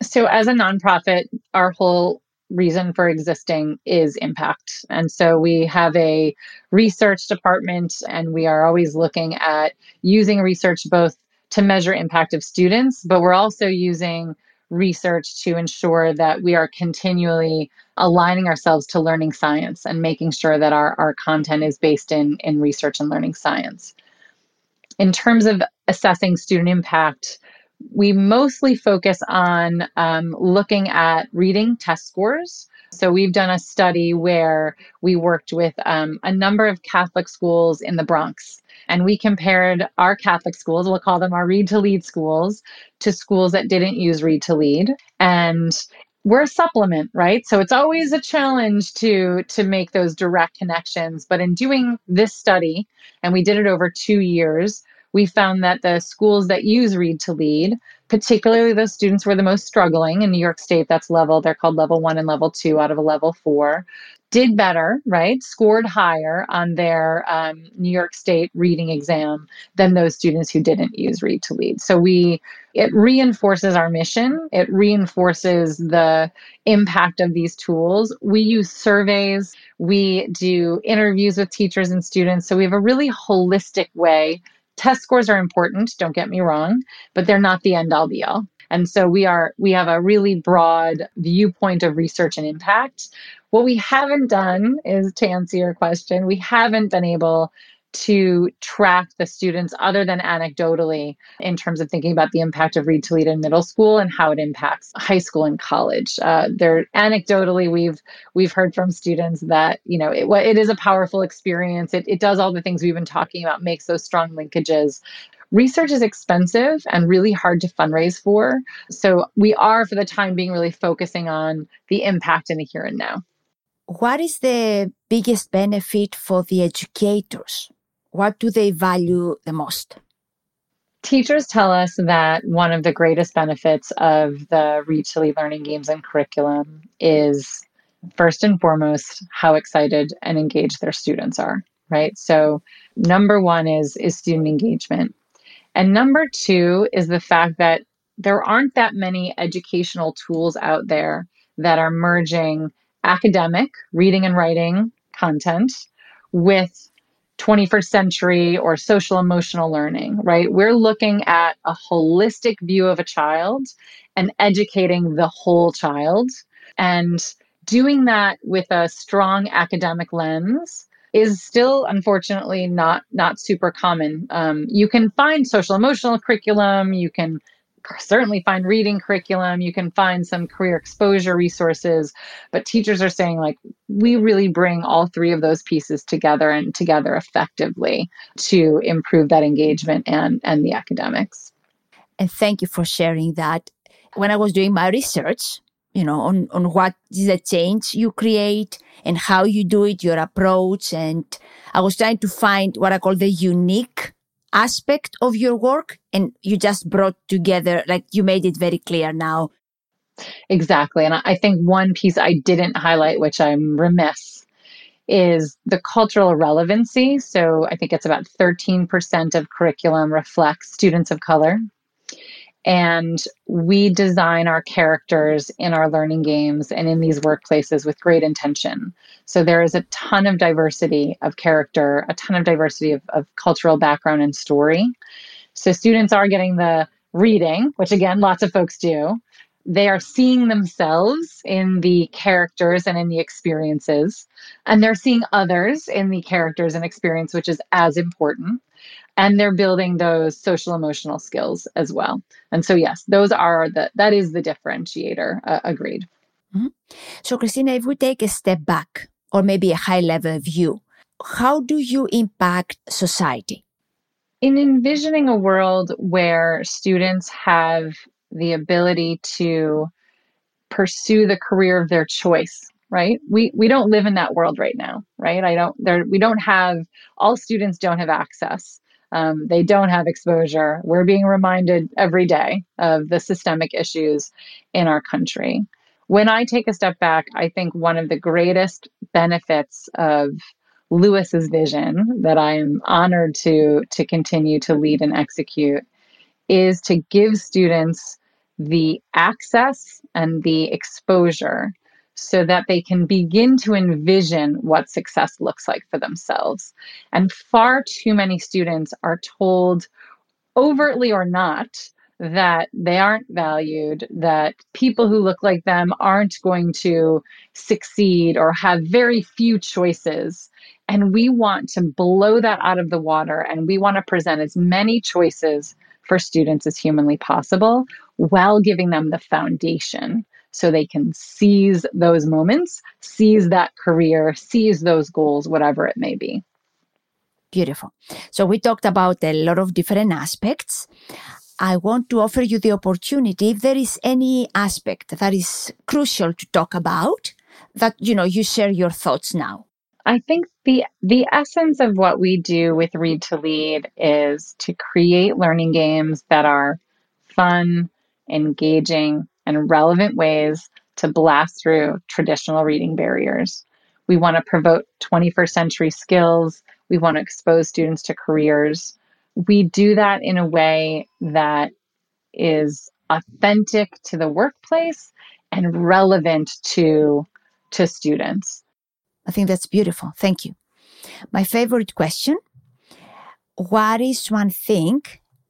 So as a nonprofit our whole reason for existing is impact. And so we have a research department and we are always looking at using research both to measure impact of students but we're also using research to ensure that we are continually aligning ourselves to learning science and making sure that our, our content is based in, in research and learning science. In terms of assessing student impact, we mostly focus on um, looking at reading test scores. So we've done a study where we worked with um, a number of Catholic schools in the Bronx. And we compared our Catholic schools, we'll call them our Read to Lead schools, to schools that didn't use Read to Lead. And we're a supplement right so it's always a challenge to to make those direct connections but in doing this study and we did it over 2 years we found that the schools that use read to lead particularly those students who are the most struggling in new york state that's level they're called level 1 and level 2 out of a level 4 did better, right? Scored higher on their um, New York State reading exam than those students who didn't use Read to Lead. So we it reinforces our mission. It reinforces the impact of these tools. We use surveys. We do interviews with teachers and students. So we have a really holistic way. Test scores are important. Don't get me wrong, but they're not the end all be all. And so we are we have a really broad viewpoint of research and impact. What we haven't done is to answer your question, we haven't been able to track the students other than anecdotally in terms of thinking about the impact of read to lead in middle school and how it impacts high school and college. Uh, there anecdotally we've we've heard from students that you know it, it is a powerful experience. It, it does all the things we've been talking about makes those strong linkages research is expensive and really hard to fundraise for so we are for the time being really focusing on the impact in the here and now what is the biggest benefit for the educators what do they value the most? Teachers tell us that one of the greatest benefits of the Lead learning games and curriculum is first and foremost how excited and engaged their students are, right? So number 1 is is student engagement. And number 2 is the fact that there aren't that many educational tools out there that are merging academic reading and writing content with 21st century or social emotional learning, right? We're looking at a holistic view of a child and educating the whole child. And doing that with a strong academic lens is still unfortunately not not super common. Um, you can find social emotional curriculum, you can certainly find reading curriculum you can find some career exposure resources but teachers are saying like we really bring all three of those pieces together and together effectively to improve that engagement and and the academics and thank you for sharing that when i was doing my research you know on on what is the change you create and how you do it your approach. And i was trying to find what i call the unique aspect of your work and you just brought together like you made it very clear now. Exactly. And i think one piece i didn't highlight which i'm remiss is the cultural relevancy so i think it's about 13% of curriculum reflects students of color and we design our characters in our learning games and in these workplaces with great intention. So there is a ton of diversity of character, a ton of diversity of, of cultural background and story. So students are getting the reading, which again, lots of folks do. They are seeing themselves in the characters and in the experiences, and they're seeing others in the characters and experience, which is as important and they're building those social emotional skills as well. And so yes those are the that is the differentiator uh, agreed. Mm-hmm. so christina if we take a step back or maybe a high level view how do you impact society? In envisioning a world where students have the ability to pursue the career of their choice right? We we don't live in that world right now right? I don't there we don't have all students don't have access um, they don't have exposure. We're being reminded every day of the systemic issues in our country. When I take a step back, I think one of the greatest benefits of Lewis's vision that I am honored to to continue to lead and execute is to give students the access and the exposure so that they can begin to envision what success looks like for themselves. And far too many students are told, overtly or not, that they aren't valued, that people who look like them aren't going to succeed or have very few choices. And we want to blow that out of the water and we want to present as many choices for students as humanly possible while giving them the foundation so they can seize those moments, seize that career, seize those goals, whatever it may be. Beautiful. So we talked about a lot of different aspects. I want to offer you the opportunity if there is any aspect that is crucial to talk about that you know you share your thoughts now. I think the the essence of what we do with Read to Lead is to create learning games that are fun, engaging, and relevant ways to blast through traditional reading barriers. We want to promote 21st century skills. We want to expose students to careers. We do that in a way that is authentic to the workplace and relevant to, to students. I think that's beautiful. Thank you. My favorite question What is one thing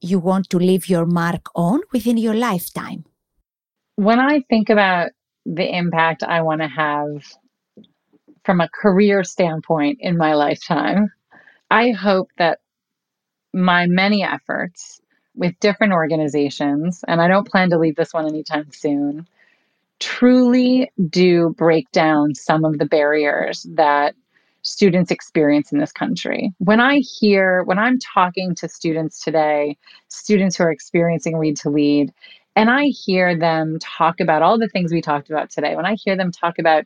you want to leave your mark on within your lifetime? When I think about the impact I want to have from a career standpoint in my lifetime, I hope that my many efforts with different organizations, and I don't plan to leave this one anytime soon, truly do break down some of the barriers that students experience in this country. When I hear, when I'm talking to students today, students who are experiencing Read to Lead, and I hear them talk about all the things we talked about today, when I hear them talk about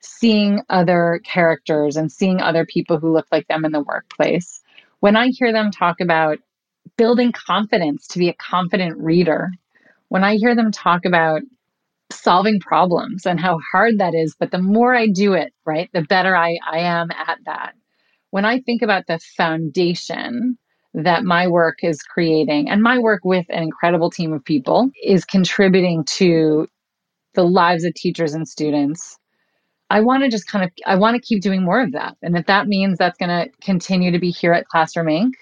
seeing other characters and seeing other people who look like them in the workplace, when I hear them talk about building confidence to be a confident reader, when I hear them talk about solving problems and how hard that is. But the more I do it, right, the better I, I am at that. When I think about the foundation that my work is creating and my work with an incredible team of people is contributing to the lives of teachers and students. I want to just kind of I want to keep doing more of that. And if that means that's going to continue to be here at Classroom Inc.,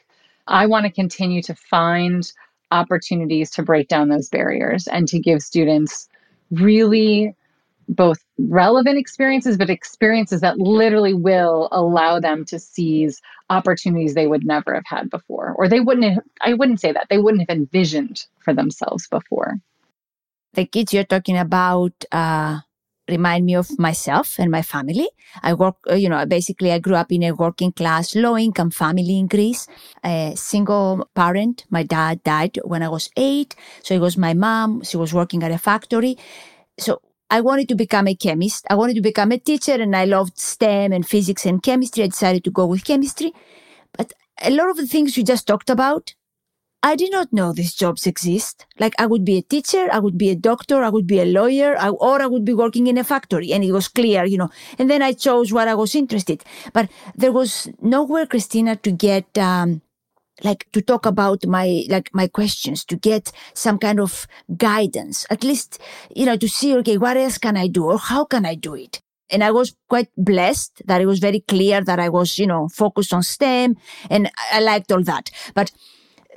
I want to continue to find opportunities to break down those barriers and to give students really both relevant experiences, but experiences that literally will allow them to seize opportunities they would never have had before, or they wouldn't have, I wouldn't say that, they wouldn't have envisioned for themselves before. The kids you're talking about uh, remind me of myself and my family. I work, uh, you know, basically I grew up in a working class, low income family in Greece, a single parent. My dad died when I was eight. So it was my mom. She was working at a factory. So I wanted to become a chemist. I wanted to become a teacher and I loved STEM and physics and chemistry. I decided to go with chemistry. But a lot of the things you just talked about, I did not know these jobs exist. Like I would be a teacher, I would be a doctor, I would be a lawyer, or I would be working in a factory. And it was clear, you know. And then I chose what I was interested. But there was nowhere, Christina, to get, um, like to talk about my, like my questions, to get some kind of guidance, at least, you know, to see, okay, what else can I do or how can I do it? And I was quite blessed that it was very clear that I was, you know, focused on STEM and I liked all that. But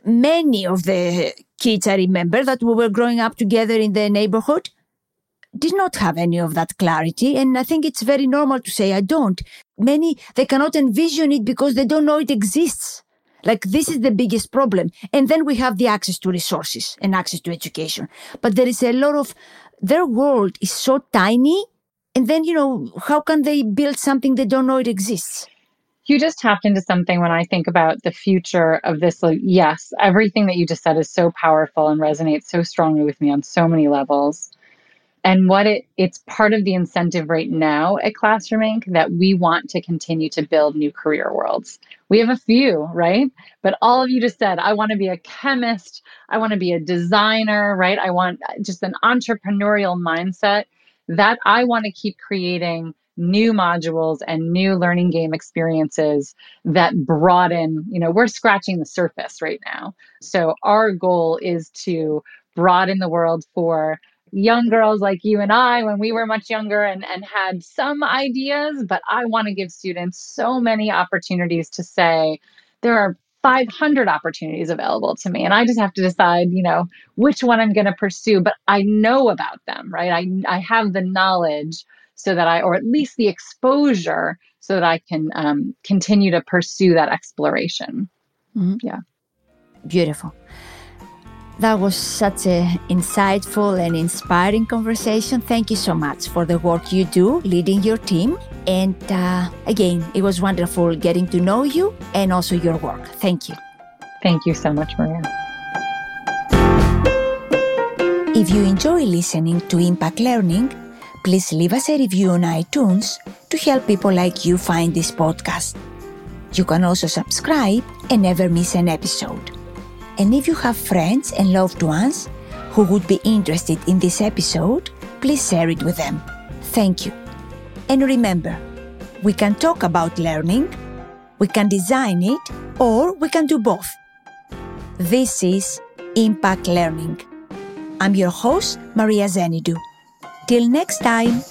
many of the kids I remember that we were growing up together in the neighborhood did not have any of that clarity. And I think it's very normal to say I don't. Many, they cannot envision it because they don't know it exists. Like this is the biggest problem. And then we have the access to resources and access to education. But there is a lot of, their world is so tiny. And then, you know, how can they build something they don't know it exists? You just tapped into something when I think about the future of this. Yes, everything that you just said is so powerful and resonates so strongly with me on so many levels. And what it it's part of the incentive right now at Classroom Inc. that we want to continue to build new career worlds. We have a few, right? But all of you just said, I want to be a chemist, I want to be a designer, right? I want uh, just an entrepreneurial mindset that I want to keep creating new modules and new learning game experiences that broaden, you know, we're scratching the surface right now. So our goal is to broaden the world for young girls like you and I when we were much younger and, and had some ideas, but I want to give students so many opportunities to say, there are 500 opportunities available to me and i just have to decide you know which one i'm going to pursue but i know about them right i i have the knowledge so that I, or at least the exposure, so that I can um, continue to pursue that exploration. Mm-hmm. Yeah. Beautiful. That was such an insightful and inspiring conversation. Thank you so much for the work you do leading your team. And uh, again, it was wonderful getting to know you and also your work. Thank you. Thank you so much, Maria. If you enjoy listening to Impact Learning, please leave us a review on iTunes to help people like you find this podcast. You can also subscribe and never miss an episode. And if you have friends and loved ones who would be interested in this episode, please share it with them. Thank you. And remember, we can talk about learning, we can design it, or we can do both. This is Impact Learning. I'm your host, Maria Zenidou. Till next time.